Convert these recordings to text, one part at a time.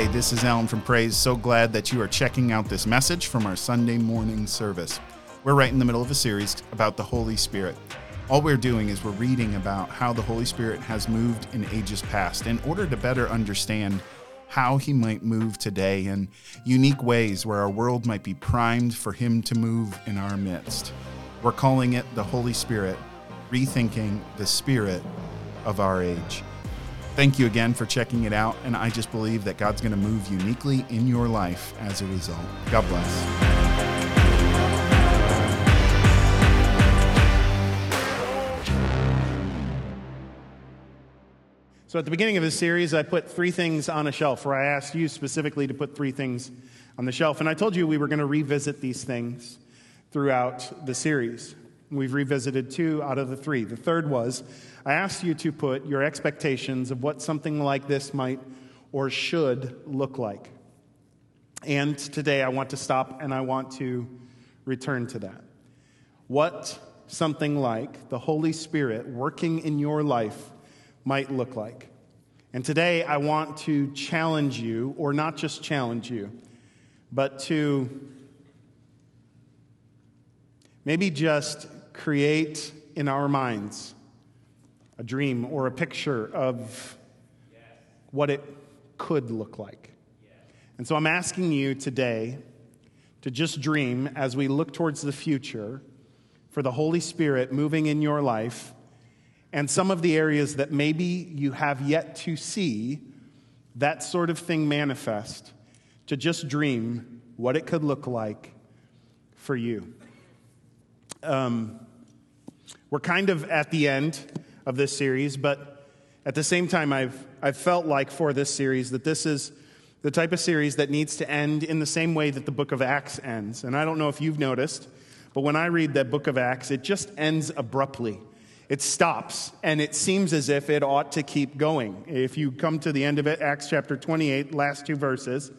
Hey, this is Alan from Praise. So glad that you are checking out this message from our Sunday morning service. We're right in the middle of a series about the Holy Spirit. All we're doing is we're reading about how the Holy Spirit has moved in ages past in order to better understand how he might move today in unique ways where our world might be primed for him to move in our midst. We're calling it the Holy Spirit, rethinking the spirit of our age. Thank you again for checking it out, and I just believe that God's going to move uniquely in your life as a result. God bless. So, at the beginning of this series, I put three things on a shelf, or I asked you specifically to put three things on the shelf. And I told you we were going to revisit these things throughout the series. We've revisited two out of the three. The third was I asked you to put your expectations of what something like this might or should look like. And today I want to stop and I want to return to that. What something like the Holy Spirit working in your life might look like. And today I want to challenge you, or not just challenge you, but to maybe just create in our minds a dream or a picture of what it could look like. And so I'm asking you today to just dream as we look towards the future for the Holy Spirit moving in your life and some of the areas that maybe you have yet to see that sort of thing manifest, to just dream what it could look like for you. Um, we're kind of at the end of this series, but at the same time, I've, I've felt like for this series that this is the type of series that needs to end in the same way that the book of Acts ends. And I don't know if you've noticed, but when I read that book of Acts, it just ends abruptly. It stops, and it seems as if it ought to keep going. If you come to the end of it, Acts chapter 28, last two verses,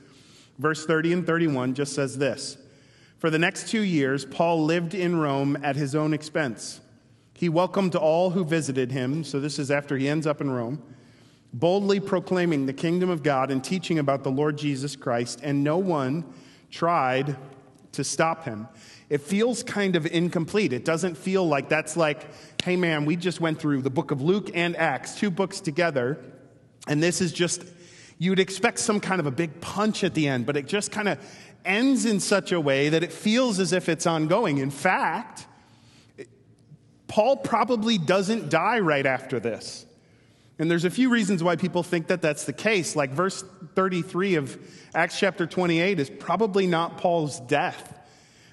verse 30 and 31 just says this For the next two years, Paul lived in Rome at his own expense. He welcomed all who visited him, so this is after he ends up in Rome, boldly proclaiming the kingdom of God and teaching about the Lord Jesus Christ, and no one tried to stop him. It feels kind of incomplete. It doesn't feel like that's like, hey man, we just went through the book of Luke and Acts, two books together, and this is just, you'd expect some kind of a big punch at the end, but it just kind of ends in such a way that it feels as if it's ongoing. In fact, Paul probably doesn't die right after this. And there's a few reasons why people think that that's the case. Like verse 33 of Acts chapter 28 is probably not Paul's death.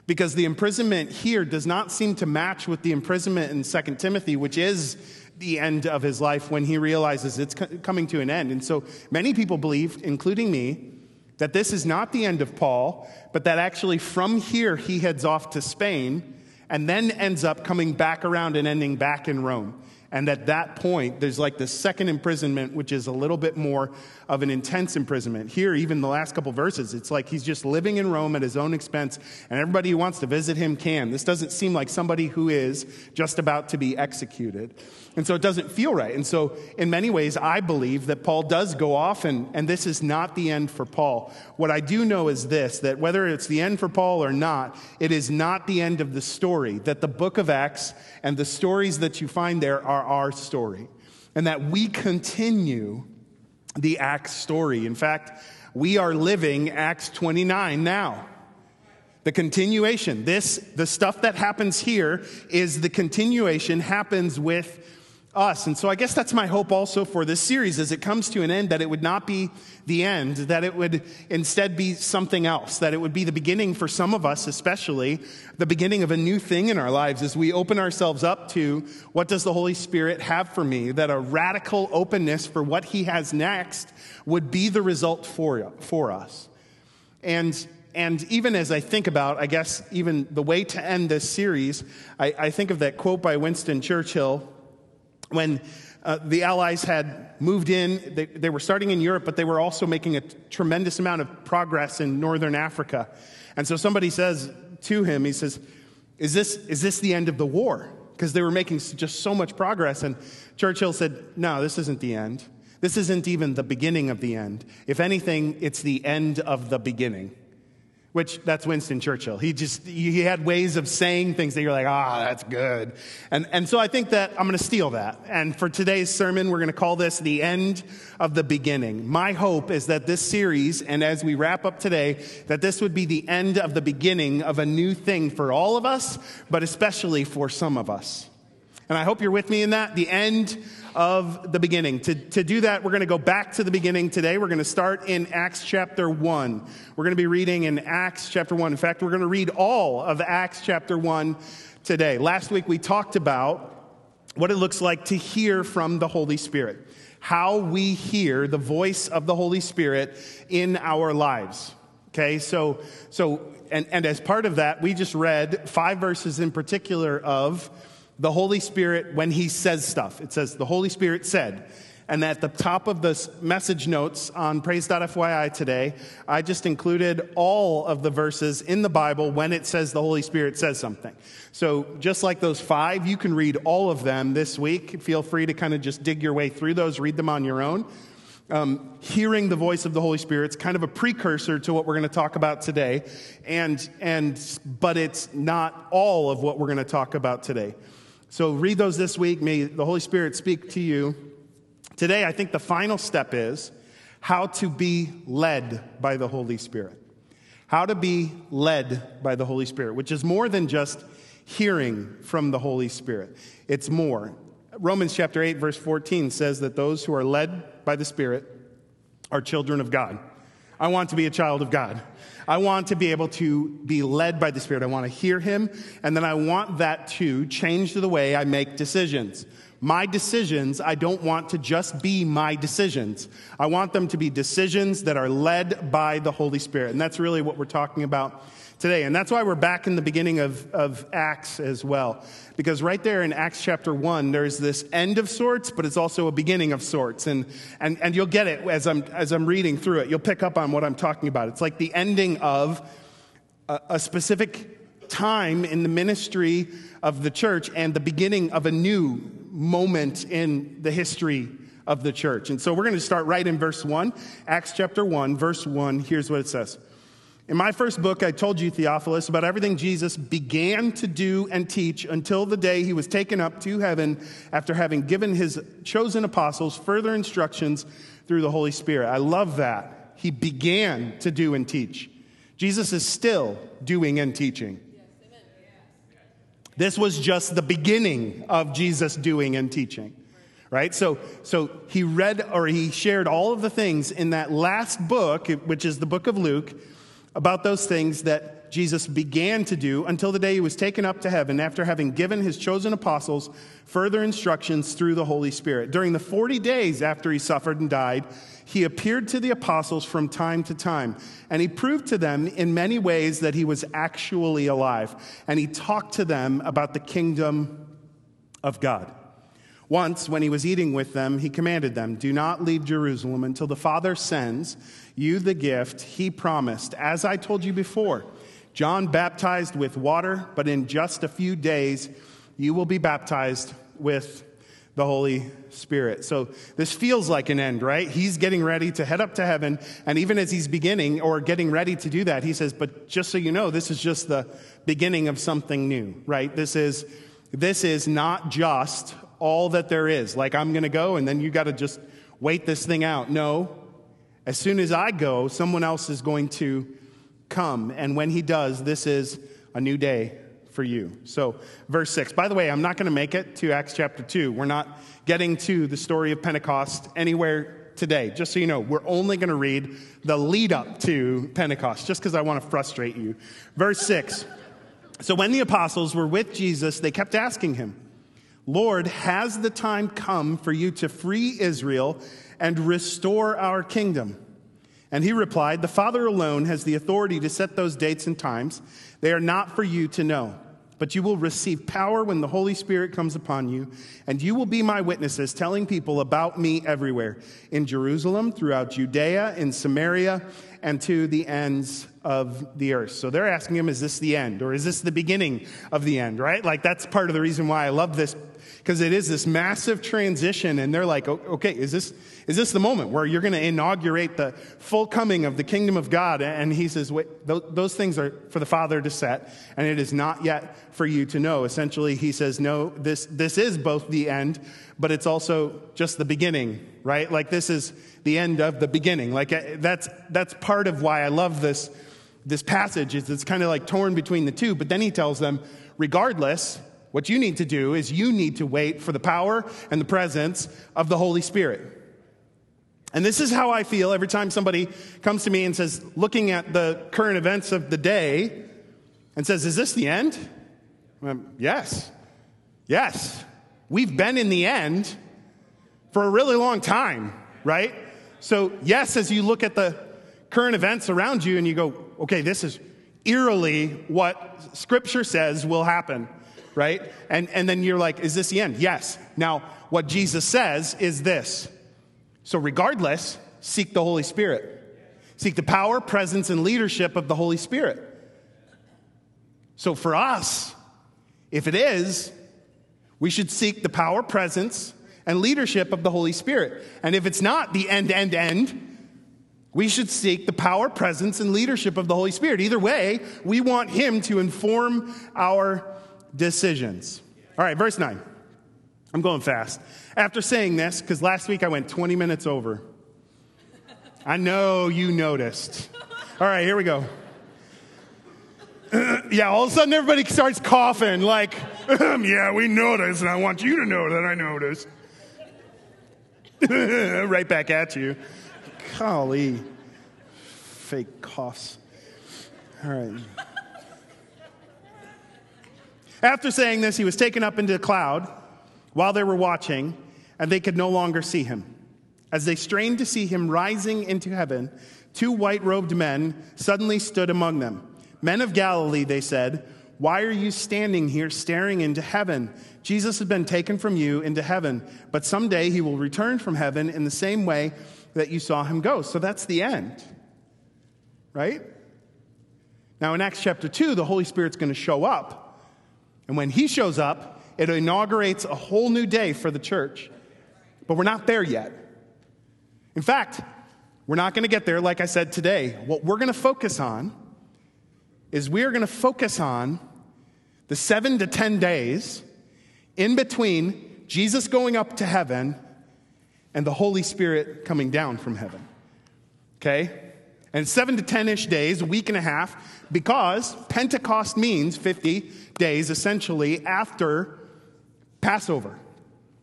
Because the imprisonment here does not seem to match with the imprisonment in 2 Timothy, which is the end of his life when he realizes it's coming to an end. And so many people believe, including me, that this is not the end of Paul, but that actually from here he heads off to Spain and then ends up coming back around and ending back in Rome. And at that point, there's like the second imprisonment, which is a little bit more of an intense imprisonment. Here, even the last couple verses, it's like he's just living in Rome at his own expense, and everybody who wants to visit him can. This doesn't seem like somebody who is just about to be executed. And so it doesn't feel right. And so, in many ways, I believe that Paul does go off, and, and this is not the end for Paul. What I do know is this that whether it's the end for Paul or not, it is not the end of the story. That the book of Acts and the stories that you find there are our story. And that we continue the Acts story. In fact, we are living Acts 29 now. The continuation, this, the stuff that happens here is the continuation happens with us. And so I guess that's my hope also for this series as it comes to an end that it would not be the end, that it would instead be something else, that it would be the beginning for some of us, especially the beginning of a new thing in our lives as we open ourselves up to what does the Holy Spirit have for me, that a radical openness for what He has next would be the result for, for us. And and even as I think about, I guess, even the way to end this series, I, I think of that quote by Winston Churchill when uh, the Allies had moved in, they, they were starting in Europe, but they were also making a tremendous amount of progress in northern Africa. And so somebody says to him, he says, Is this, is this the end of the war? Because they were making just so much progress. And Churchill said, No, this isn't the end. This isn't even the beginning of the end. If anything, it's the end of the beginning. Which that's Winston Churchill. He just he had ways of saying things that you're like, ah, that's good. And and so I think that I'm gonna steal that. And for today's sermon, we're gonna call this the end of the beginning. My hope is that this series, and as we wrap up today, that this would be the end of the beginning of a new thing for all of us, but especially for some of us. And I hope you're with me in that. The end of the beginning. To, to do that, we're going to go back to the beginning today. We're going to start in Acts chapter 1. We're going to be reading in Acts chapter 1. In fact, we're going to read all of Acts chapter 1 today. Last week, we talked about what it looks like to hear from the Holy Spirit, how we hear the voice of the Holy Spirit in our lives. Okay, so, so and, and as part of that, we just read five verses in particular of the Holy Spirit when he says stuff. It says, the Holy Spirit said. And at the top of the message notes on praise.fyi today, I just included all of the verses in the Bible when it says the Holy Spirit says something. So just like those five, you can read all of them this week. Feel free to kind of just dig your way through those, read them on your own. Um, hearing the voice of the Holy Spirit is kind of a precursor to what we're going to talk about today, and and but it's not all of what we're going to talk about today. So read those this week. May the Holy Spirit speak to you. Today, I think the final step is how to be led by the Holy Spirit. How to be led by the Holy Spirit, which is more than just hearing from the Holy Spirit. It's more. Romans chapter 8, verse 14 says that those who are led by the Spirit are children of God. I want to be a child of God. I want to be able to be led by the Spirit. I want to hear Him, and then I want that to change the way I make decisions. My decisions, I don't want to just be my decisions. I want them to be decisions that are led by the Holy Spirit. And that's really what we're talking about today. And that's why we're back in the beginning of, of Acts as well. Because right there in Acts chapter 1, there's this end of sorts, but it's also a beginning of sorts. And, and, and you'll get it as I'm, as I'm reading through it. You'll pick up on what I'm talking about. It's like the ending of a, a specific time in the ministry of the church and the beginning of a new moment in the history of the church. And so we're going to start right in verse 1. Acts chapter 1, verse 1. Here's what it says. In my first book, I told you, Theophilus, about everything Jesus began to do and teach until the day he was taken up to heaven after having given his chosen apostles further instructions through the Holy Spirit. I love that. He began to do and teach. Jesus is still doing and teaching. This was just the beginning of Jesus doing and teaching. Right? So, so he read or he shared all of the things in that last book, which is the book of Luke about those things that Jesus began to do until the day he was taken up to heaven after having given his chosen apostles further instructions through the Holy Spirit. During the 40 days after he suffered and died, he appeared to the apostles from time to time, and he proved to them in many ways that he was actually alive, and he talked to them about the kingdom of God. Once, when he was eating with them, he commanded them, Do not leave Jerusalem until the Father sends you the gift he promised. As I told you before, John baptized with water, but in just a few days, you will be baptized with the Holy Spirit. So this feels like an end, right? He's getting ready to head up to heaven. And even as he's beginning or getting ready to do that, he says, But just so you know, this is just the beginning of something new, right? This is. This is not just all that there is. Like, I'm going to go and then you got to just wait this thing out. No. As soon as I go, someone else is going to come. And when he does, this is a new day for you. So, verse 6. By the way, I'm not going to make it to Acts chapter 2. We're not getting to the story of Pentecost anywhere today. Just so you know, we're only going to read the lead up to Pentecost, just because I want to frustrate you. Verse 6. So, when the apostles were with Jesus, they kept asking him, Lord, has the time come for you to free Israel and restore our kingdom? And he replied, The Father alone has the authority to set those dates and times. They are not for you to know. But you will receive power when the Holy Spirit comes upon you, and you will be my witnesses, telling people about me everywhere in Jerusalem, throughout Judea, in Samaria, and to the ends of the earth. So they're asking him, is this the end? Or is this the beginning of the end, right? Like that's part of the reason why I love this, because it is this massive transition. And they're like, okay, is this, is this the moment where you're going to inaugurate the full coming of the kingdom of God? And he says, wait, those things are for the Father to set, and it is not yet for you to know. Essentially, he says, no, this, this is both the end, but it's also just the beginning, right? Like this is the end of the beginning. Like that's, that's part of why I love this, this passage is it's kind of like torn between the two. But then he tells them, regardless, what you need to do is you need to wait for the power and the presence of the Holy Spirit. And this is how I feel every time somebody comes to me and says, looking at the current events of the day, and says, Is this the end? Um, yes. Yes. We've been in the end for a really long time, right? So, yes, as you look at the current events around you and you go, okay, this is eerily what Scripture says will happen, right? And, and then you're like, is this the end? Yes. Now, what Jesus says is this. So, regardless, seek the Holy Spirit. Seek the power, presence, and leadership of the Holy Spirit. So, for us, if it is, we should seek the power, presence, and leadership of the Holy Spirit. And if it's not the end, end, end, we should seek the power, presence, and leadership of the Holy Spirit. Either way, we want Him to inform our decisions. All right, verse 9. I'm going fast. After saying this, because last week I went 20 minutes over, I know you noticed. All right, here we go. yeah, all of a sudden everybody starts coughing, like, yeah, we noticed, and I want you to know that I noticed. right back at you. Golly. Fake coughs. All right. After saying this, he was taken up into the cloud while they were watching, and they could no longer see him. As they strained to see him rising into heaven, two white robed men suddenly stood among them. Men of Galilee, they said, why are you standing here staring into heaven? Jesus has been taken from you into heaven, but someday he will return from heaven in the same way that you saw him go. So that's the end. Right? Now, in Acts chapter 2, the Holy Spirit's going to show up. And when he shows up, it inaugurates a whole new day for the church. But we're not there yet. In fact, we're not going to get there, like I said today. What we're going to focus on is we are going to focus on the seven to 10 days in between Jesus going up to heaven and the Holy Spirit coming down from heaven. Okay? And seven to 10 ish days, a week and a half, because Pentecost means 50 days essentially after Passover.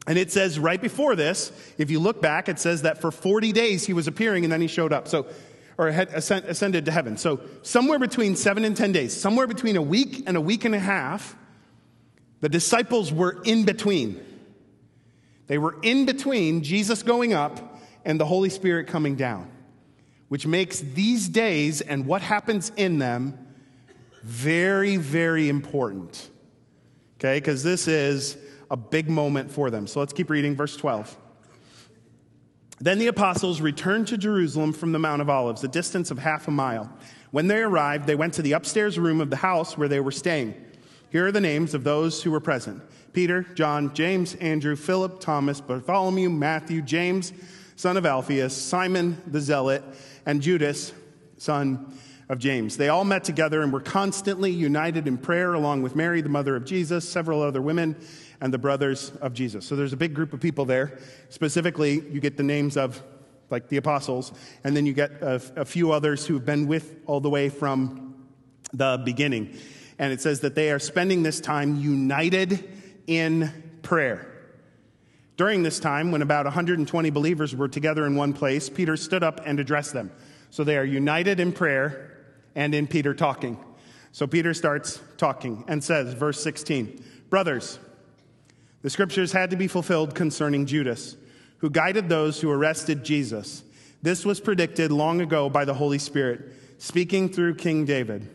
And it says right before this, if you look back, it says that for 40 days he was appearing and then he showed up. So or ascended to heaven. So, somewhere between seven and 10 days, somewhere between a week and a week and a half, the disciples were in between. They were in between Jesus going up and the Holy Spirit coming down, which makes these days and what happens in them very, very important. Okay, because this is a big moment for them. So let's keep reading, verse 12. Then the apostles returned to Jerusalem from the Mount of Olives, a distance of half a mile. When they arrived, they went to the upstairs room of the house where they were staying. Here are the names of those who were present Peter, John, James, Andrew, Philip, Thomas, Bartholomew, Matthew, James, son of Alphaeus, Simon the Zealot, and Judas, son of James. They all met together and were constantly united in prayer, along with Mary, the mother of Jesus, several other women and the brothers of Jesus. So there's a big group of people there. Specifically, you get the names of like the apostles, and then you get a, a few others who've been with all the way from the beginning. And it says that they are spending this time united in prayer. During this time, when about 120 believers were together in one place, Peter stood up and addressed them. So they are united in prayer and in Peter talking. So Peter starts talking and says, verse 16, Brothers, the scriptures had to be fulfilled concerning Judas, who guided those who arrested Jesus. This was predicted long ago by the Holy Spirit, speaking through King David.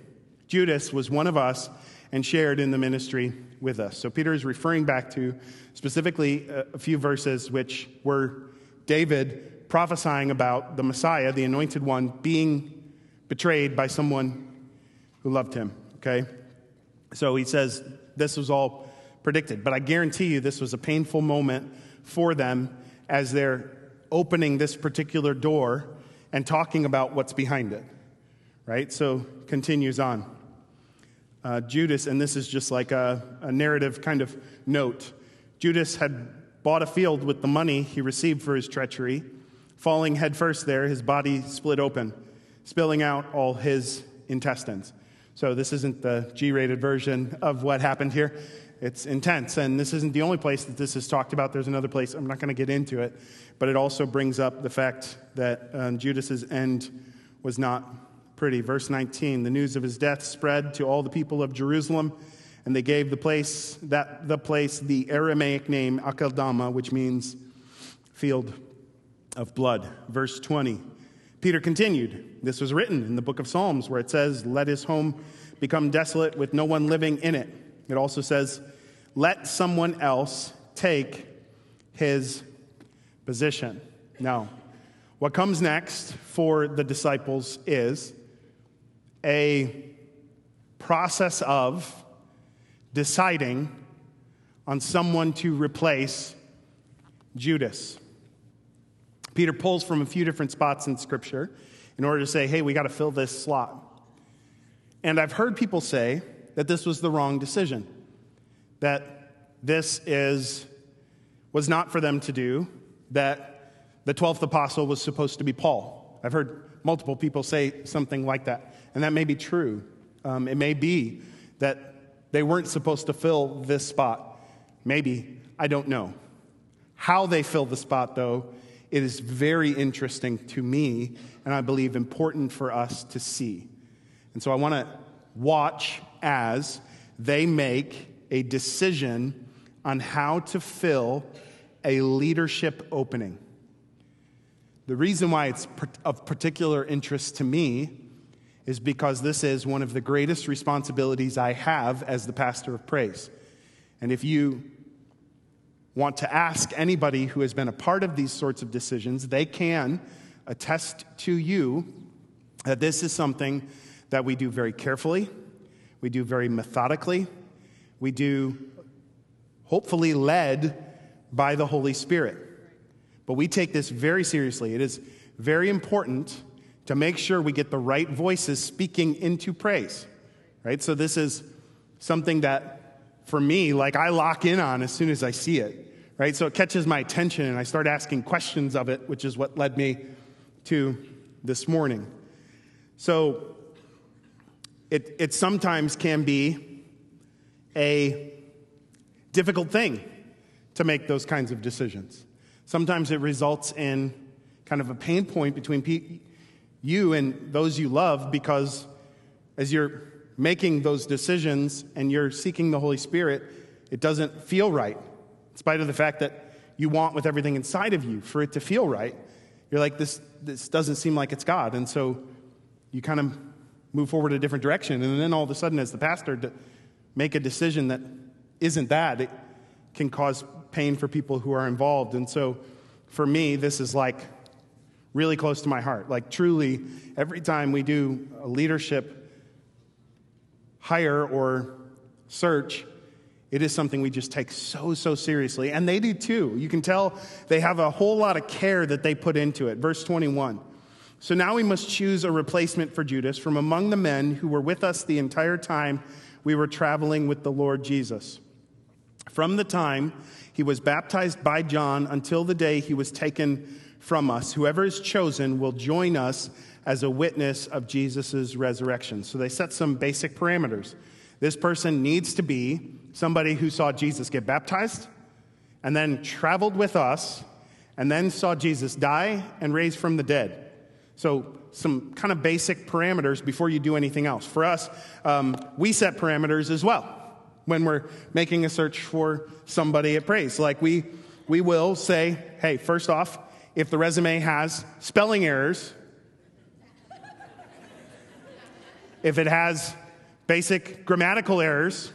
Judas was one of us and shared in the ministry with us. So Peter is referring back to specifically uh, a few verses which were David prophesying about the Messiah, the anointed one, being betrayed by someone who loved him, okay? So he says this was all predicted. But I guarantee you this was a painful moment for them as they're opening this particular door and talking about what's behind it, right? So continues on. Uh, Judas, and this is just like a, a narrative kind of note. Judas had bought a field with the money he received for his treachery. Falling headfirst there, his body split open, spilling out all his intestines. So, this isn't the G rated version of what happened here. It's intense. And this isn't the only place that this is talked about. There's another place. I'm not going to get into it. But it also brings up the fact that um, Judas's end was not pretty. Verse 19 The news of his death spread to all the people of Jerusalem, and they gave the place, that, the place the Aramaic name Akeldama, which means field of blood. Verse 20 Peter continued, This was written in the book of Psalms where it says, Let his home become desolate with no one living in it. It also says, Let someone else take his position. Now, what comes next for the disciples is a process of deciding on someone to replace Judas. Peter pulls from a few different spots in Scripture in order to say, hey, we got to fill this slot. And I've heard people say that this was the wrong decision, that this is, was not for them to do, that the 12th apostle was supposed to be Paul. I've heard multiple people say something like that, and that may be true. Um, it may be that they weren't supposed to fill this spot. Maybe. I don't know. How they fill the spot, though, it is very interesting to me, and I believe important for us to see. And so I want to watch as they make a decision on how to fill a leadership opening. The reason why it's of particular interest to me is because this is one of the greatest responsibilities I have as the pastor of praise. And if you want to ask anybody who has been a part of these sorts of decisions, they can attest to you that this is something that we do very carefully, we do very methodically, we do hopefully led by the Holy Spirit. But we take this very seriously. It is very important to make sure we get the right voices speaking into praise, right? So this is something that for me, like I lock in on as soon as I see it right? So it catches my attention, and I start asking questions of it, which is what led me to this morning. So it, it sometimes can be a difficult thing to make those kinds of decisions. Sometimes it results in kind of a pain point between pe- you and those you love because as you're making those decisions and you're seeking the Holy Spirit, it doesn't feel right in spite of the fact that you want with everything inside of you for it to feel right. You're like, this, this doesn't seem like it's God. And so you kind of move forward a different direction. And then all of a sudden, as the pastor, to make a decision that isn't that, it can cause pain for people who are involved. And so for me, this is like really close to my heart. Like, truly, every time we do a leadership hire or search, it is something we just take so, so seriously. And they do too. You can tell they have a whole lot of care that they put into it. Verse 21. So now we must choose a replacement for Judas from among the men who were with us the entire time we were traveling with the Lord Jesus. From the time he was baptized by John until the day he was taken from us, whoever is chosen will join us as a witness of Jesus' resurrection. So they set some basic parameters. This person needs to be somebody who saw Jesus get baptized and then traveled with us and then saw Jesus die and raise from the dead. So, some kind of basic parameters before you do anything else. For us, um, we set parameters as well when we're making a search for somebody at Praise. Like, we, we will say, hey, first off, if the resume has spelling errors, if it has basic grammatical errors,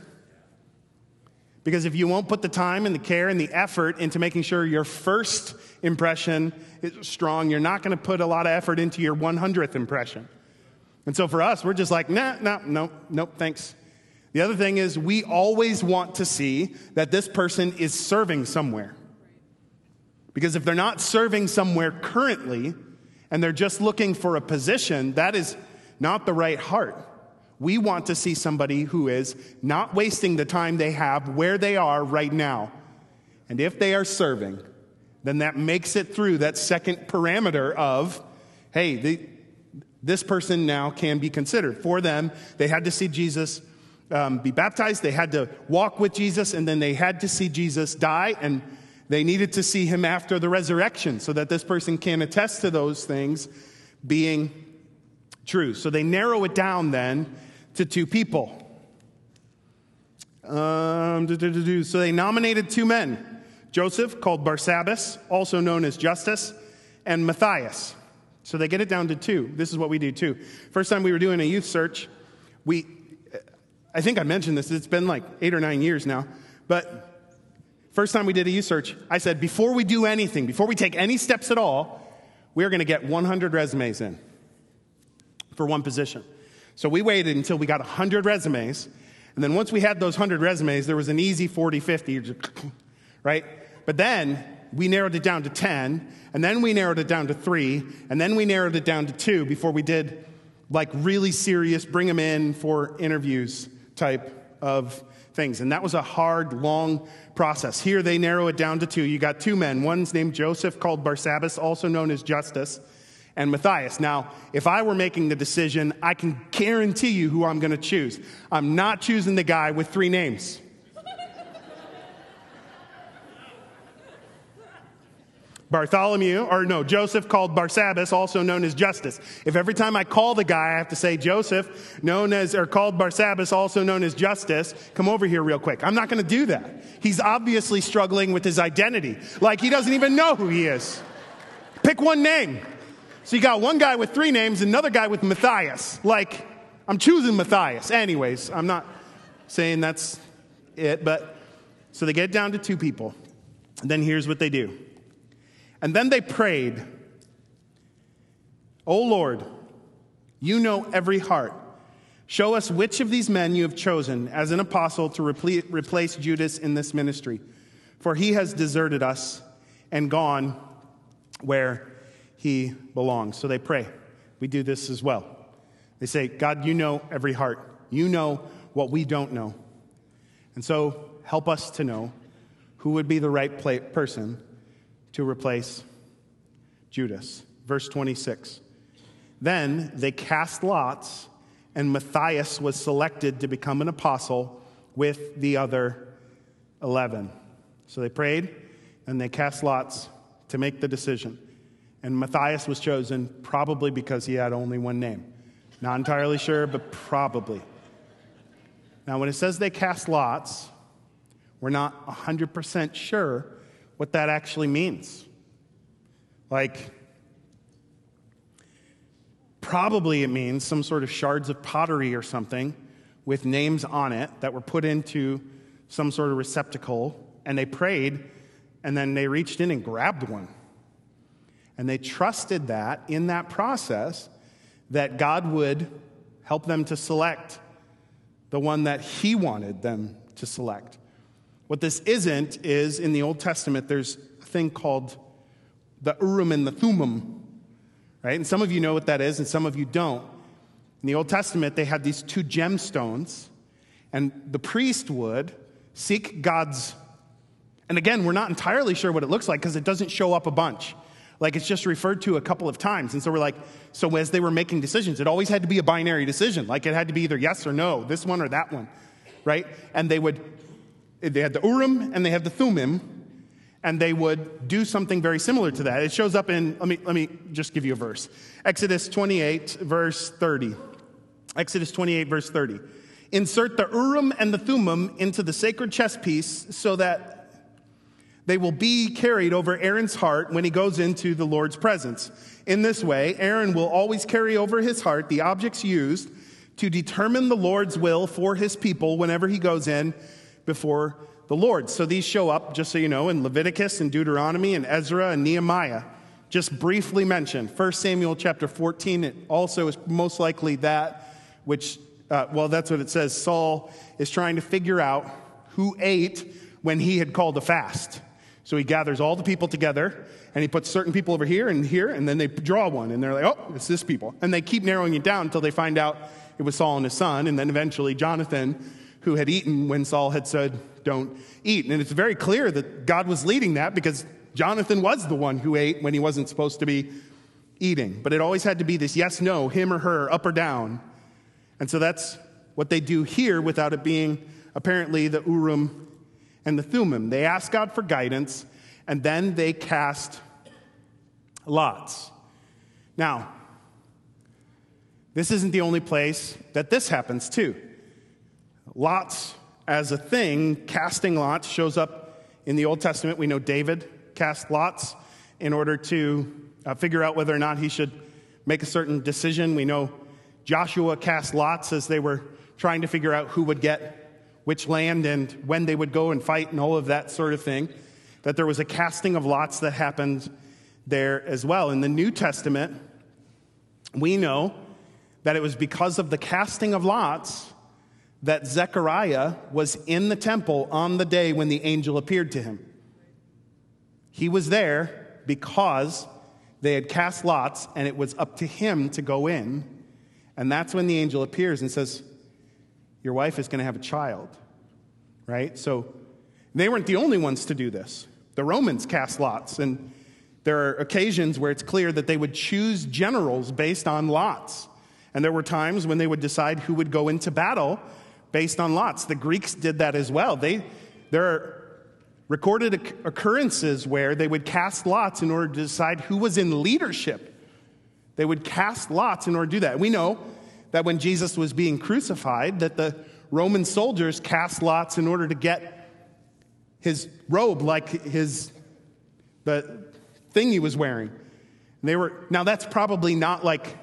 because if you won't put the time and the care and the effort into making sure your first impression is strong, you're not going to put a lot of effort into your 100th impression. And so for us, we're just like, nah, nah, no, nope, thanks. The other thing is, we always want to see that this person is serving somewhere. Because if they're not serving somewhere currently and they're just looking for a position, that is not the right heart. We want to see somebody who is not wasting the time they have where they are right now. And if they are serving, then that makes it through that second parameter of, hey, the, this person now can be considered. For them, they had to see Jesus um, be baptized, they had to walk with Jesus, and then they had to see Jesus die, and they needed to see him after the resurrection so that this person can attest to those things being true. So they narrow it down then to two people. Um, so they nominated two men Joseph, called Barsabbas, also known as Justus, and Matthias. So they get it down to two. This is what we do too. First time we were doing a youth search, we, I think I mentioned this, it's been like eight or nine years now, but first time we did a search, I said, before we do anything, before we take any steps at all, we're going to get 100 resumes in for one position. So we waited until we got 100 resumes. And then once we had those 100 resumes, there was an easy 40, 50, right? But then we narrowed it down to 10, and then we narrowed it down to three, and then we narrowed it down to two before we did like really serious, bring them in for interviews type of things. And that was a hard, long process. Here they narrow it down to two. You got two men. One's named Joseph, called Barsabbas, also known as Justus, and Matthias. Now, if I were making the decision, I can guarantee you who I'm going to choose. I'm not choosing the guy with three names. Bartholomew, or no, Joseph called Barsabbas, also known as Justus. If every time I call the guy, I have to say Joseph, known as, or called Barsabbas, also known as Justus, come over here real quick. I'm not going to do that. He's obviously struggling with his identity. Like he doesn't even know who he is. Pick one name. So you got one guy with three names, another guy with Matthias. Like, I'm choosing Matthias. Anyways, I'm not saying that's it, but so they get down to two people. And then here's what they do. And then they prayed, O Lord, you know every heart. Show us which of these men you have chosen as an apostle to replace Judas in this ministry, for he has deserted us and gone where he belongs. So they pray. We do this as well. They say, God, you know every heart. You know what we don't know. And so help us to know who would be the right person to replace Judas. Verse 26. Then they cast lots, and Matthias was selected to become an apostle with the other 11. So they prayed, and they cast lots to make the decision. And Matthias was chosen probably because he had only one name. Not entirely sure, but probably. Now, when it says they cast lots, we're not 100% sure what that actually means. Like, probably it means some sort of shards of pottery or something with names on it that were put into some sort of receptacle, and they prayed, and then they reached in and grabbed one. And they trusted that in that process that God would help them to select the one that He wanted them to select. What this isn't is in the Old Testament, there's a thing called the Urim and the Thummim, right? And some of you know what that is, and some of you don't. In the Old Testament, they had these two gemstones, and the priest would seek God's. And again, we're not entirely sure what it looks like because it doesn't show up a bunch. Like it's just referred to a couple of times. And so we're like, so as they were making decisions, it always had to be a binary decision. Like it had to be either yes or no, this one or that one, right? And they would they had the Urim and they had the Thummim, and they would do something very similar to that. It shows up in, let me, let me just give you a verse Exodus 28, verse 30. Exodus 28, verse 30. Insert the Urim and the Thummim into the sacred chest piece so that they will be carried over Aaron's heart when he goes into the Lord's presence. In this way, Aaron will always carry over his heart the objects used to determine the Lord's will for his people whenever he goes in before the Lord. So these show up, just so you know, in Leviticus and Deuteronomy and Ezra and Nehemiah. just briefly mentioned. 1 Samuel chapter 14. It also is most likely that which, uh, well, that's what it says. Saul is trying to figure out who ate when he had called a fast. So he gathers all the people together and he puts certain people over here and here, and then they draw one, and they're like, oh, it's this people. And they keep narrowing it down until they find out it was Saul and his son, and then eventually Jonathan, who had eaten when Saul had said, don't eat. And it's very clear that God was leading that because Jonathan was the one who ate when he wasn't supposed to be eating. But it always had to be this yes, no, him or her, up or down. And so that's what they do here without it being apparently the Urim and the Thummim. They ask God for guidance, and then they cast lots. Now, this isn't the only place that this happens, too. Lots as a thing, casting lots, shows up in the Old Testament. We know David cast lots in order to uh, figure out whether or not he should make a certain decision. We know Joshua cast lots as they were trying to figure out who would get which land and when they would go and fight and all of that sort of thing. That there was a casting of lots that happened there as well. In the New Testament, we know that it was because of the casting of lots that Zechariah was in the temple on the day when the angel appeared to him. He was there because they had cast lots and it was up to him to go in. And that's when the angel appears and says, Your wife is going to have a child. Right? So they weren't the only ones to do this. The Romans cast lots. And there are occasions where it's clear that they would choose generals based on lots. And there were times when they would decide who would go into battle based on lots. The Greeks did that as well. They, there are recorded occurrences where they would cast lots in order to decide who was in leadership. They would cast lots in order to do that. We know that when Jesus was being crucified, that the Roman soldiers cast lots in order to get his robe, like his the thing he was wearing. They were now that's probably not like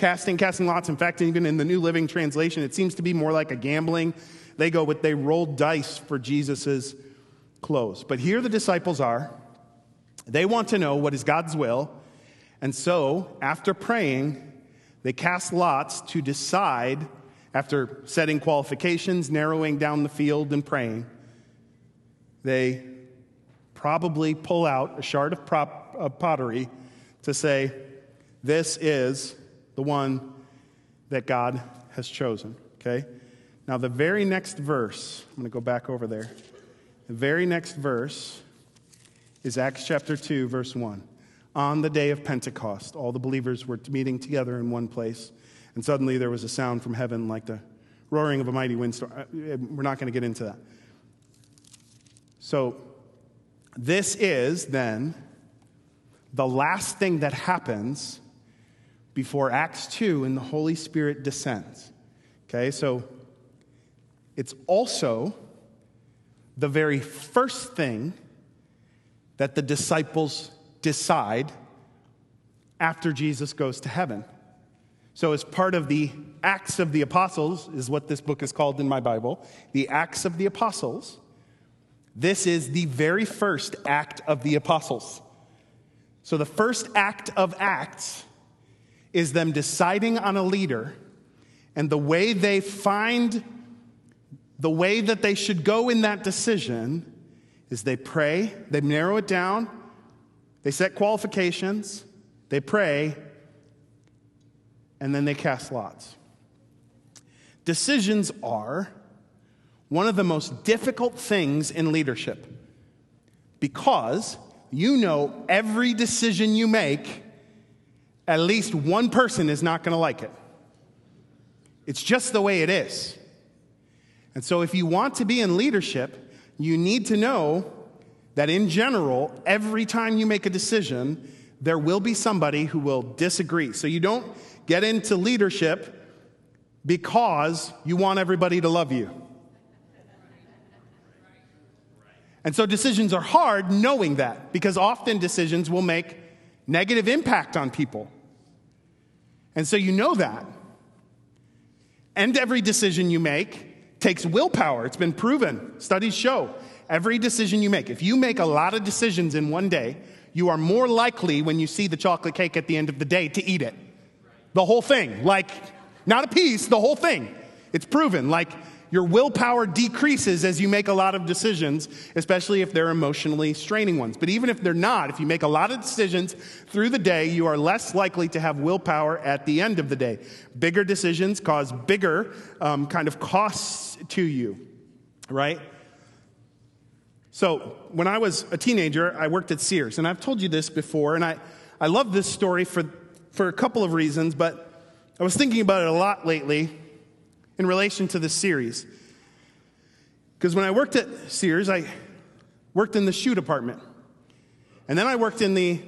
casting, casting lots. In fact, even in the New Living Translation, it seems to be more like a gambling. They go with, they rolled dice for Jesus's clothes. But here the disciples are. They want to know what is God's will. And so, after praying, they cast lots to decide, after setting qualifications, narrowing down the field, and praying, they probably pull out a shard of, prop, of pottery to say, This is the one that God has chosen. Okay? Now, the very next verse, I'm going to go back over there. The very next verse is Acts chapter 2, verse 1. On the day of Pentecost, all the believers were meeting together in one place, and suddenly there was a sound from heaven like the roaring of a mighty windstorm. Uh, we're not going to get into that. So, this is then the last thing that happens before Acts 2 and the Holy Spirit descends. Okay, so it's also the very first thing that the disciples decide after Jesus goes to heaven. So, as part of the Acts of the Apostles, is what this book is called in my Bible, the Acts of the Apostles, this is the very first act of the apostles. So, the first act of Acts is them deciding on a leader and the way they find the way that they should go in that decision is they pray, they narrow it down, they set qualifications, they pray, and then they cast lots. Decisions are one of the most difficult things in leadership because you know every decision you make at least one person is not going to like it. It's just the way it is. And so, if you want to be in leadership, you need to know that in general, every time you make a decision, there will be somebody who will disagree. So, you don't get into leadership because you want everybody to love you. And so, decisions are hard knowing that because often decisions will make negative impact on people. And so you know that. And every decision you make takes willpower. It's been proven. Studies show every decision you make. If you make a lot of decisions in one day, you are more likely when you see the chocolate cake at the end of the day to eat it. The whole thing. Like, not a piece, the whole thing. It's proven. Like, your willpower decreases as you make a lot of decisions, especially if they're emotionally straining ones. But even if they're not, if you make a lot of decisions through the day, you are less likely to have willpower at the end of the day. Bigger decisions cause bigger um, kind of costs to you, right? So, when I was a teenager, I worked at Sears, and I've told you this before, and I, I love this story for, for a couple of reasons, but I was thinking about it a lot lately in relation to this series. Because when I worked at Sears, I worked in the shoe department. And then I worked in the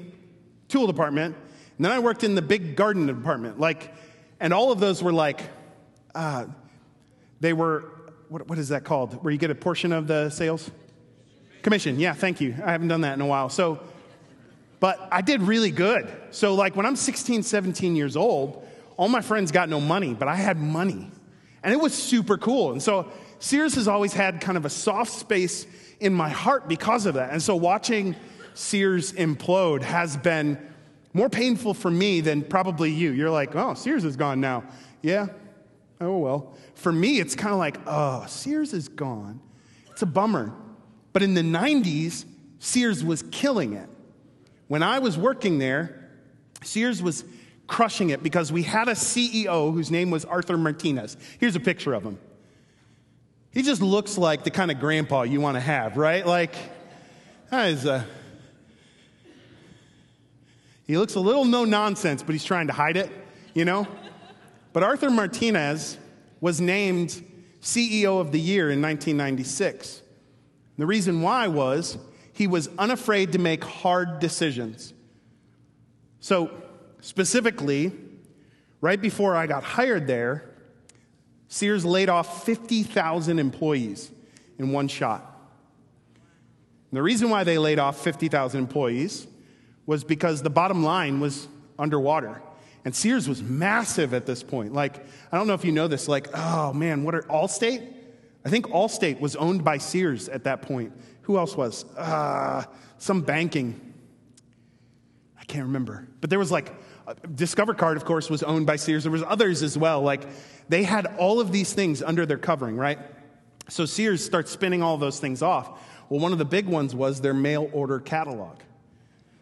tool department. And then I worked in the big garden department. Like, and all of those were like, uh, they were, what, what is that called? Where you get a portion of the sales? Commission. Yeah, thank you. I haven't done that in a while. So, but I did really good. So, like, when I'm 16, 17 years old, all my friends got no money, but I had money. And it was super cool. And so Sears has always had kind of a soft space in my heart because of that. And so watching Sears implode has been more painful for me than probably you. You're like, oh, Sears is gone now. Yeah, oh well. For me, it's kind of like, oh, Sears is gone. It's a bummer. But in the 90s, Sears was killing it. When I was working there, Sears was crushing it because we had a CEO whose name was Arthur Martinez. Here's a picture of him. He just looks like the kind of grandpa you want to have, right? Like, that is a. He looks a little no nonsense, but he's trying to hide it, you know? But Arthur Martinez was named CEO of the year in 1996. The reason why was he was unafraid to make hard decisions. So, Specifically, right before I got hired there, Sears laid off 50,000 employees in one shot. And the reason why they laid off 50,000 employees was because the bottom line was underwater. And Sears was massive at this point. Like, I don't know if you know this, like, oh man, what are Allstate? I think Allstate was owned by Sears at that point. Who else was? Uh, some banking. I can't remember. But there was like Discover Card, of course, was owned by Sears. There was others as well. Like they had all of these things under their covering, right? So Sears starts spinning all those things off. Well, one of the big ones was their mail order catalog.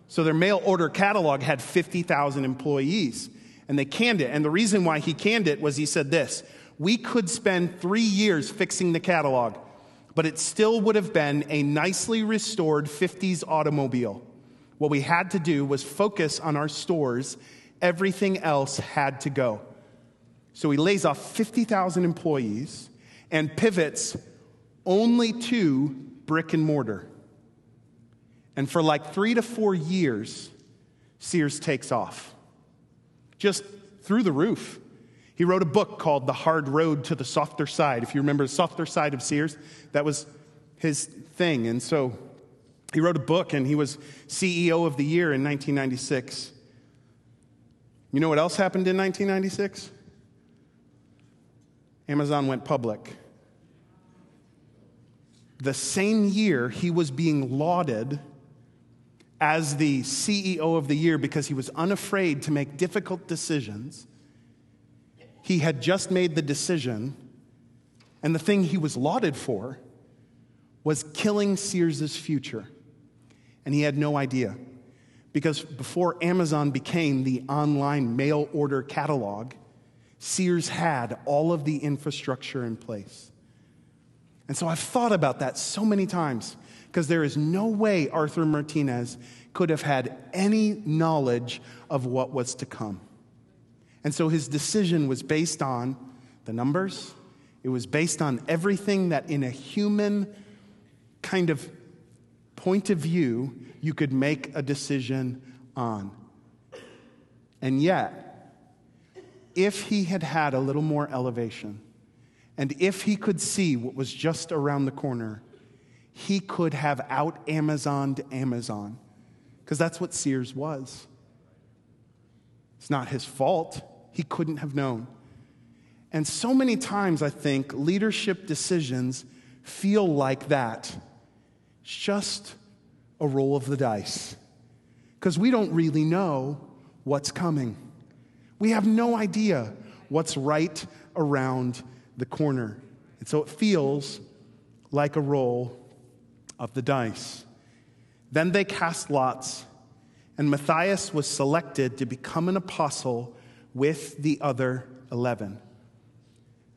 So their mail order catalog had 50,000 employees, and they canned it. And the reason why he canned it was he said this We could spend three years fixing the catalog, but it still would have been a nicely restored 50s automobile. What we had to do was focus on our stores. Everything else had to go. So he lays off 50,000 employees and pivots only to brick and mortar. And for like three to four years, Sears takes off. Just through the roof. He wrote a book called The Hard Road to the Softer Side. If you remember the softer side of Sears, that was his thing. And so he wrote a book and he was CEO of the year in 1996. You know what else happened in 1996? Amazon went public. The same year, he was being lauded as the CEO of the year because he was unafraid to make difficult decisions. He had just made the decision, and the thing he was lauded for was killing Sears' future and he had no idea. Because before Amazon became the online mail order catalog, Sears had all of the infrastructure in place. And so I've thought about that so many times because there is no way Arthur Martinez could have had any knowledge of what was to come. And so his decision was based on the numbers, it was based on everything that in a human kind of point of view you could make a decision on. And yet, if he had had a little more elevation, and if he could see what was just around the corner, he could have out Amazoned Amazon, because that's what Sears was. It's not his fault. He couldn't have known. And so many times, I think, leadership decisions feel like that. It's just a roll of the dice. because we don't really know what's coming. We have no idea what's right around the corner. And so it feels like a roll of the dice. Then they cast lots, and Matthias was selected to become an apostle with the other 11.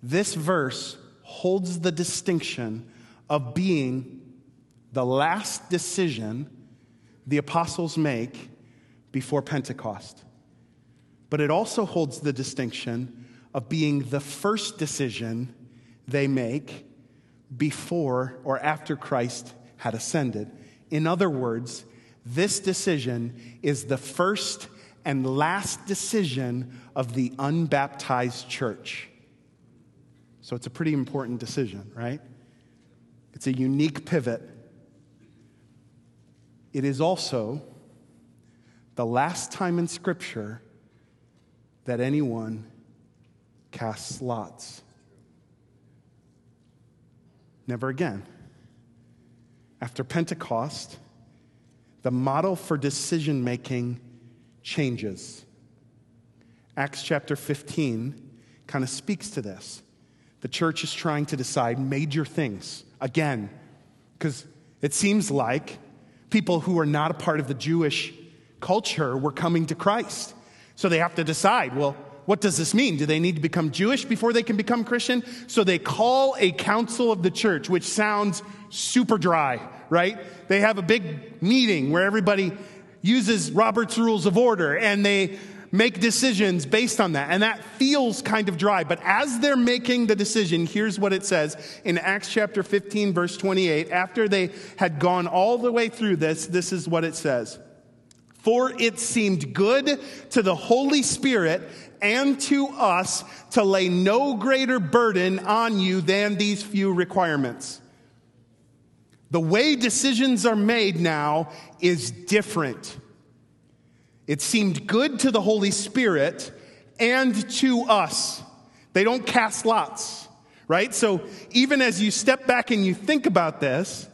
This verse holds the distinction of being the last decision the apostles make before Pentecost. But it also holds the distinction of being the first decision they make before or after Christ had ascended. In other words, this decision is the first and last decision of the unbaptized church. So it's a pretty important decision, right? It's a unique pivot. It is also the last time in Scripture that anyone casts lots. Never again. After Pentecost, the model for decision making changes. Acts chapter 15 kind of speaks to this. The church is trying to decide major things again, because it seems like people who are not a part of the Jewish culture were coming to Christ. So they have to decide well, what does this mean? Do they need to become Jewish before they can become Christian? So they call a council of the church, which sounds super dry, right? They have a big meeting where everybody uses Robert's Rules of Order and they make decisions based on that. And that feels kind of dry. But as they're making the decision, here's what it says in Acts chapter 15, verse 28. After they had gone all the way through this, this is what it says. For it seemed good to the Holy Spirit and to us to lay no greater burden on you than these few requirements. The way decisions are made now is different. It seemed good to the Holy Spirit and to us. They don't cast lots, right? So even as you step back and you think about this,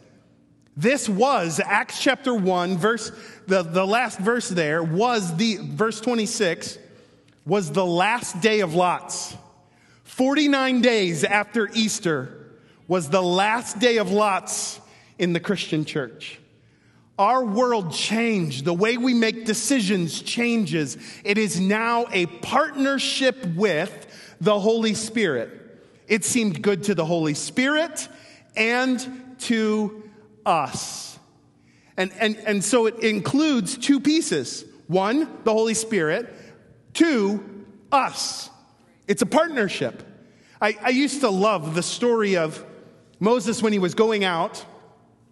this was Acts chapter 1, verse, the, the last verse there was the, verse 26 was the last day of lots. 49 days after Easter was the last day of lots in the Christian church. Our world changed. The way we make decisions changes. It is now a partnership with the Holy Spirit. It seemed good to the Holy Spirit and to us. And, and, and so it includes two pieces one, the Holy Spirit, two, us. It's a partnership. I, I used to love the story of Moses when he was going out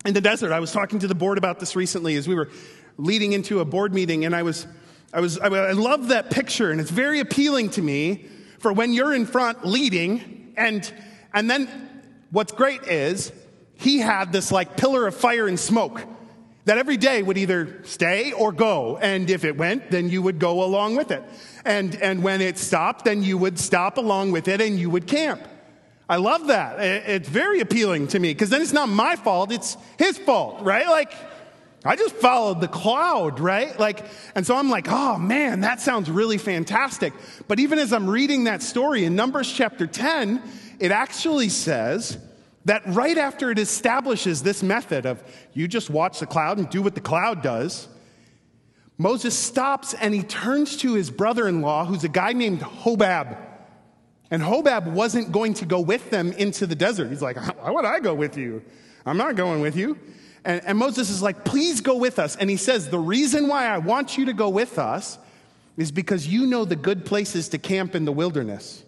in the desert. I was talking to the board about this recently as we were leading into a board meeting, and I was, I was, I, I love that picture, and it's very appealing to me for when you're in front leading, and and then what's great is he had this like pillar of fire and smoke that every day would either stay or go. And if it went, then you would go along with it. And, and when it stopped, then you would stop along with it and you would camp. I love that. It's very appealing to me because then it's not my fault, it's his fault, right? Like, I just followed the cloud, right? Like, and so I'm like, oh man, that sounds really fantastic. But even as I'm reading that story in Numbers chapter 10, it actually says that right after it establishes this method of you just watch the cloud and do what the cloud does, Moses stops and he turns to his brother in law, who's a guy named Hobab. And Hobab wasn't going to go with them into the desert. He's like, Why would I go with you? I'm not going with you. And, and, Moses is like, Please go with us. And he says, The reason why I want you to go with us is because you know the good places to camp in the wilderness.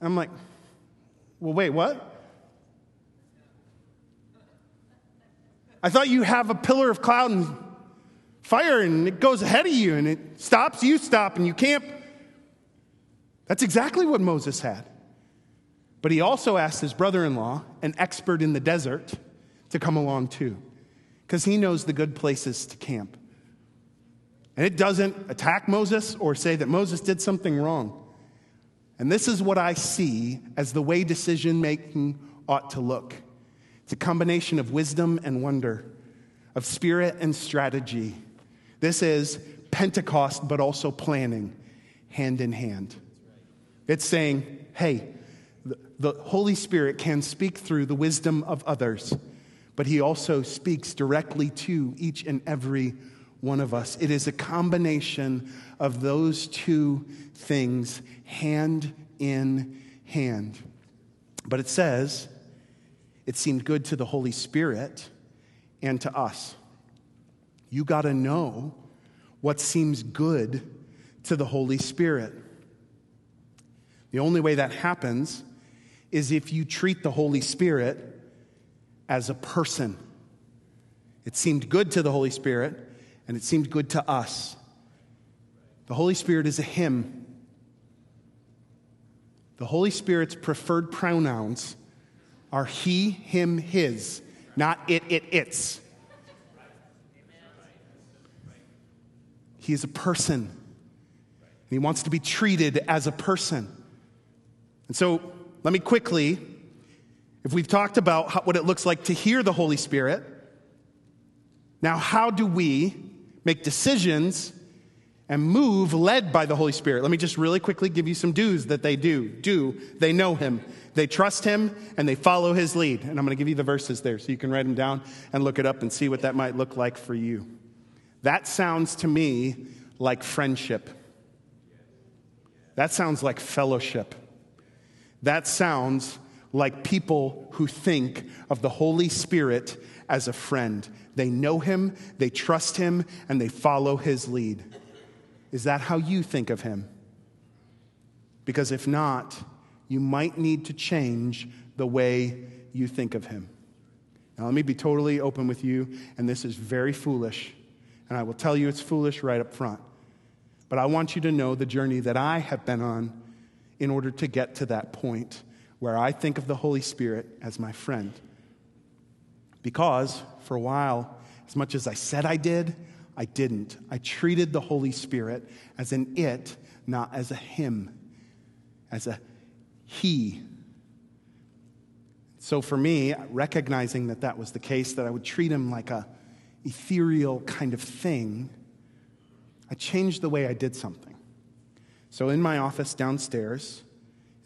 I'm like, well, wait, what? I thought you have a pillar of cloud and fire and it goes ahead of you and it stops, you stop, and you camp. That's exactly what Moses had. But he also asked his brother in law, an expert in the desert, to come along too, because he knows the good places to camp. And it doesn't attack Moses or say that Moses did something wrong. And this is what I see as the way decision making ought to look it's a combination of wisdom and wonder, of spirit and strategy, This is Pentecost, but also planning hand in hand. It's saying, hey, the Holy Spirit can speak through the wisdom of others, but He also speaks directly to each and every one of us. It is a combination of those two things, hand in hand. But it says, it seemed good to the Holy Spirit and to us. You got to know what seems good to the Holy Spirit. The only way that happens is if you treat the Holy Spirit as a person. It seemed good to the Holy Spirit, and it seemed good to us. The Holy Spirit is a him. The Holy Spirit's preferred pronouns are he, him, his, not it, it, its. He is a person. and He wants to be treated as a person. And so let me quickly, if we've talked about how, what it looks like to hear the Holy Spirit, now how do we make decisions and move led by the Holy Spirit? Let me just really quickly give you some do's that they do. Do, they know Him, they trust Him, and they follow His lead. And I'm going to give you the verses there so you can write them down and look it up and see what that might look like for you. That sounds to me like friendship. That sounds like fellowship. That sounds like people who think of the Holy Spirit as a friend. They know him, they trust him, and they follow his lead. Is that how you think of him? Because if not, you might need to change the way you think of him. Now, let me be totally open with you, and this is very foolish, and I will tell you it's foolish right up front. But I want you to know the journey that I have been on in order to get to that point where I think of the Holy Spirit as my friend. Because for a while, as much as I said I did, I didn't. I treated the Holy Spirit as an it, not as a him, as a he. So for me, recognizing that that was the case, that I would treat him like a ethereal kind of thing, I changed the way I did something. So, in my office downstairs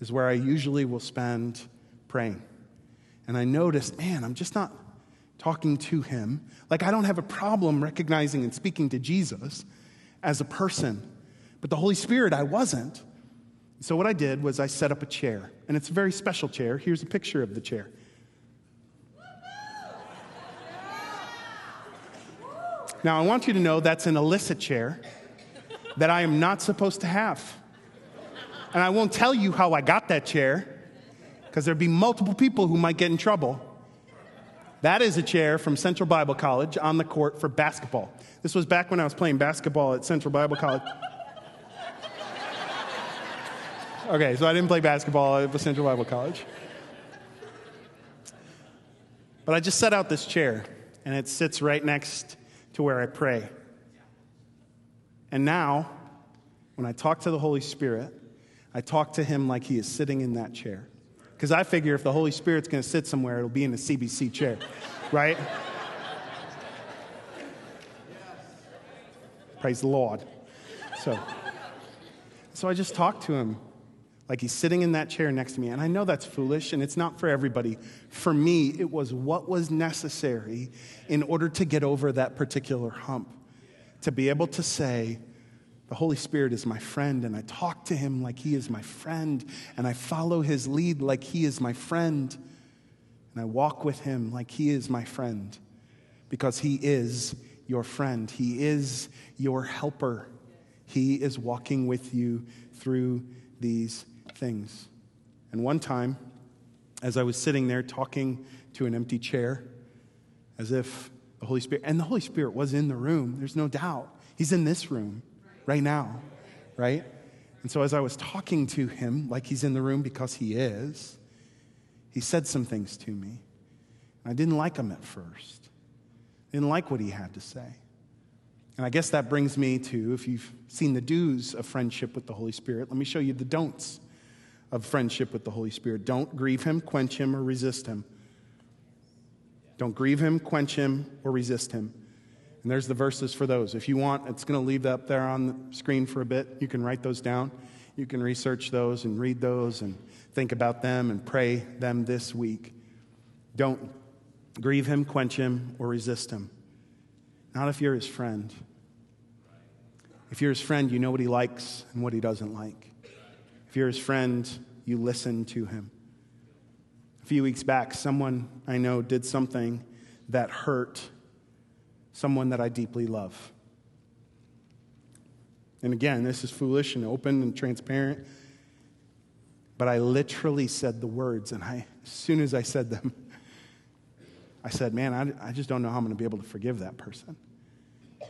is where I usually will spend praying. And I noticed, man, I'm just not talking to him. Like, I don't have a problem recognizing and speaking to Jesus as a person, but the Holy Spirit, I wasn't. So, what I did was I set up a chair, and it's a very special chair. Here's a picture of the chair. Now, I want you to know that's an illicit chair that I am not supposed to have. And I won't tell you how I got that chair, because there'd be multiple people who might get in trouble. That is a chair from Central Bible College on the court for basketball. This was back when I was playing basketball at Central Bible College. Okay, so I didn't play basketball at Central Bible College. But I just set out this chair, and it sits right next to where I pray. And now, when I talk to the Holy Spirit, I talk to him like he is sitting in that chair. Because I figure if the Holy Spirit's going to sit somewhere, it'll be in a CBC chair, right? Praise the Lord. So, so I just talk to him like he's sitting in that chair next to me. And I know that's foolish and it's not for everybody. For me, it was what was necessary in order to get over that particular hump. To be able to say, the Holy Spirit is my friend, and I talk to him like he is my friend, and I follow his lead like he is my friend, and I walk with him like he is my friend, because he is your friend. He is your helper. He is walking with you through these things. And one time, as I was sitting there talking to an empty chair, as if the Holy Spirit, and the Holy Spirit was in the room, there's no doubt. He's in this room right now, right? And so as I was talking to him, like he's in the room because he is, he said some things to me. I didn't like him at first. I didn't like what he had to say. And I guess that brings me to if you've seen the do's of friendship with the Holy Spirit, let me show you the don'ts of friendship with the Holy Spirit. Don't grieve him, quench him, or resist him. Don't grieve him, quench him, or resist him. And there's the verses for those. If you want, it's going to leave up there on the screen for a bit. You can write those down. You can research those and read those and think about them and pray them this week. Don't grieve him, quench him, or resist him. Not if you're his friend. If you're his friend, you know what he likes and what he doesn't like. If you're his friend, you listen to him. Few weeks back, someone I know did something that hurt someone that I deeply love. And again, this is foolish and open and transparent. But I literally said the words, and I, as soon as I said them, I said, Man, I, I just don't know how I'm going to be able to forgive that person.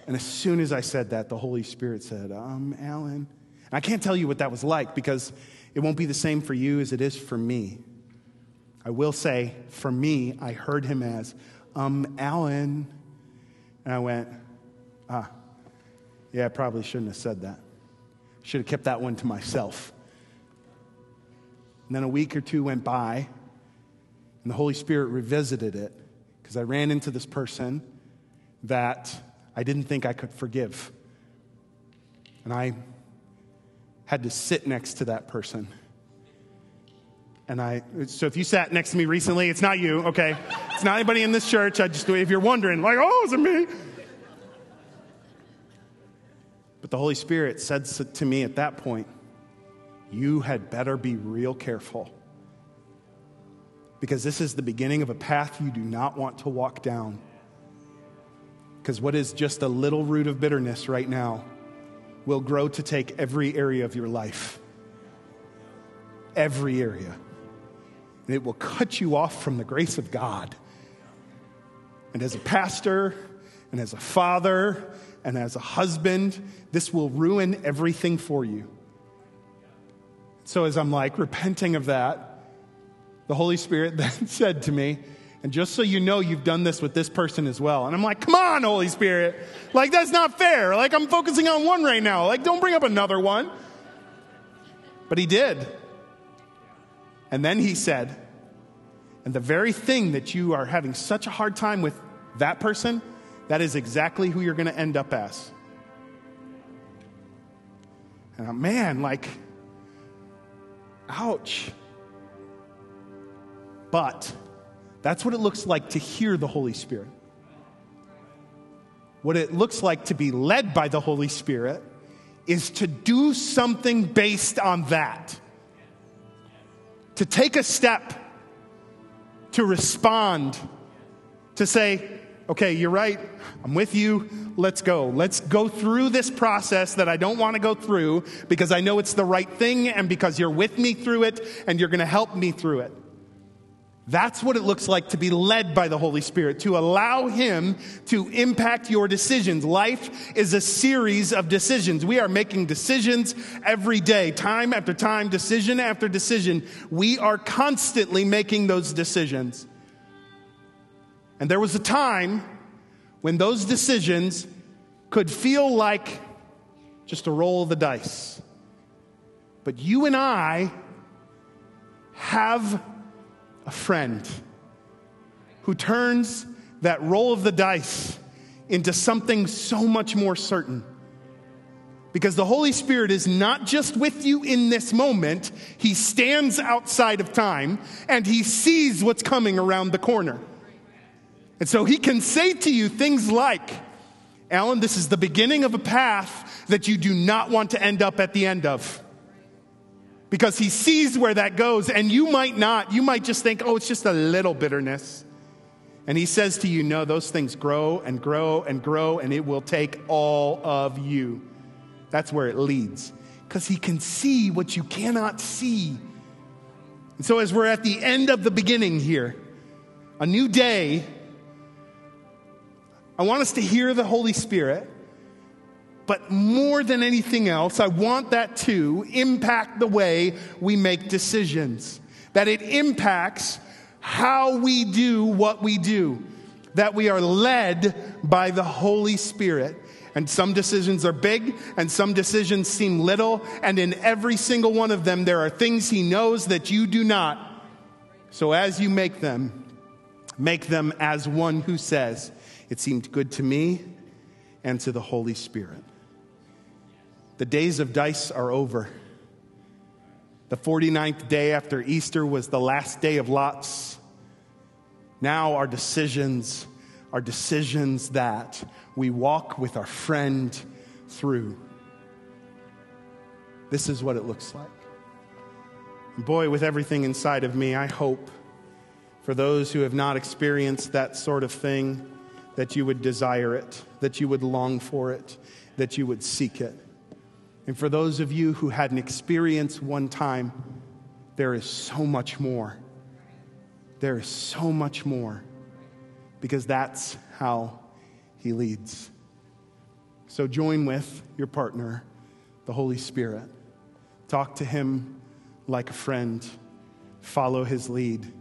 And as soon as I said that, the Holy Spirit said, Um, Alan. And I can't tell you what that was like because it won't be the same for you as it is for me. I will say, for me, I heard him as, Um, Alan. And I went, Ah, yeah, I probably shouldn't have said that. Should have kept that one to myself. And then a week or two went by, and the Holy Spirit revisited it because I ran into this person that I didn't think I could forgive. And I had to sit next to that person. And I, so if you sat next to me recently, it's not you, okay? It's not anybody in this church. I just, if you're wondering, like, oh, is it me? But the Holy Spirit said to me at that point, you had better be real careful. Because this is the beginning of a path you do not want to walk down. Because what is just a little root of bitterness right now will grow to take every area of your life. Every area. And it will cut you off from the grace of God. And as a pastor, and as a father, and as a husband, this will ruin everything for you. So, as I'm like repenting of that, the Holy Spirit then said to me, and just so you know, you've done this with this person as well. And I'm like, come on, Holy Spirit. Like, that's not fair. Like, I'm focusing on one right now. Like, don't bring up another one. But he did. And then he said, and the very thing that you are having such a hard time with that person, that is exactly who you're going to end up as. And I'm, man, like, ouch. But that's what it looks like to hear the Holy Spirit. What it looks like to be led by the Holy Spirit is to do something based on that. To take a step, to respond, to say, okay, you're right, I'm with you, let's go. Let's go through this process that I don't want to go through because I know it's the right thing and because you're with me through it and you're going to help me through it. That's what it looks like to be led by the Holy Spirit, to allow Him to impact your decisions. Life is a series of decisions. We are making decisions every day, time after time, decision after decision. We are constantly making those decisions. And there was a time when those decisions could feel like just a roll of the dice. But you and I have a friend who turns that roll of the dice into something so much more certain. Because the Holy Spirit is not just with you in this moment, He stands outside of time and He sees what's coming around the corner. And so He can say to you things like, Alan, this is the beginning of a path that you do not want to end up at the end of because he sees where that goes. And you might not, you might just think, oh, it's just a little bitterness. And he says to you, no, those things grow and grow and grow, and it will take all of you. That's where it leads. Because he can see what you cannot see. And so, as we're at the end of the beginning here, a new day, I want us to hear the Holy Spirit but more than anything else, I want that to impact the way we make decisions, that it impacts how we do what we do, that we are led by the Holy Spirit. And some decisions are big and some decisions seem little. And in every single one of them, there are things He knows that you do not. So as you make them, make them as one who says, It seemed good to me and to the Holy Spirit. The days of dice are over. The 49th day after Easter was the last day of lots. Now our decisions are decisions that we walk with our friend through. This is what it looks like. boy, with everything inside of me, I hope for those who have not experienced that sort of thing that you would desire it, that you would long for it, that you would seek it. And for those of you who had an experience one time, there is so much more. There is so much more because that's how he leads. So join with your partner, the Holy Spirit. Talk to him like a friend, follow his lead,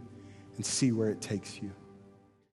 and see where it takes you.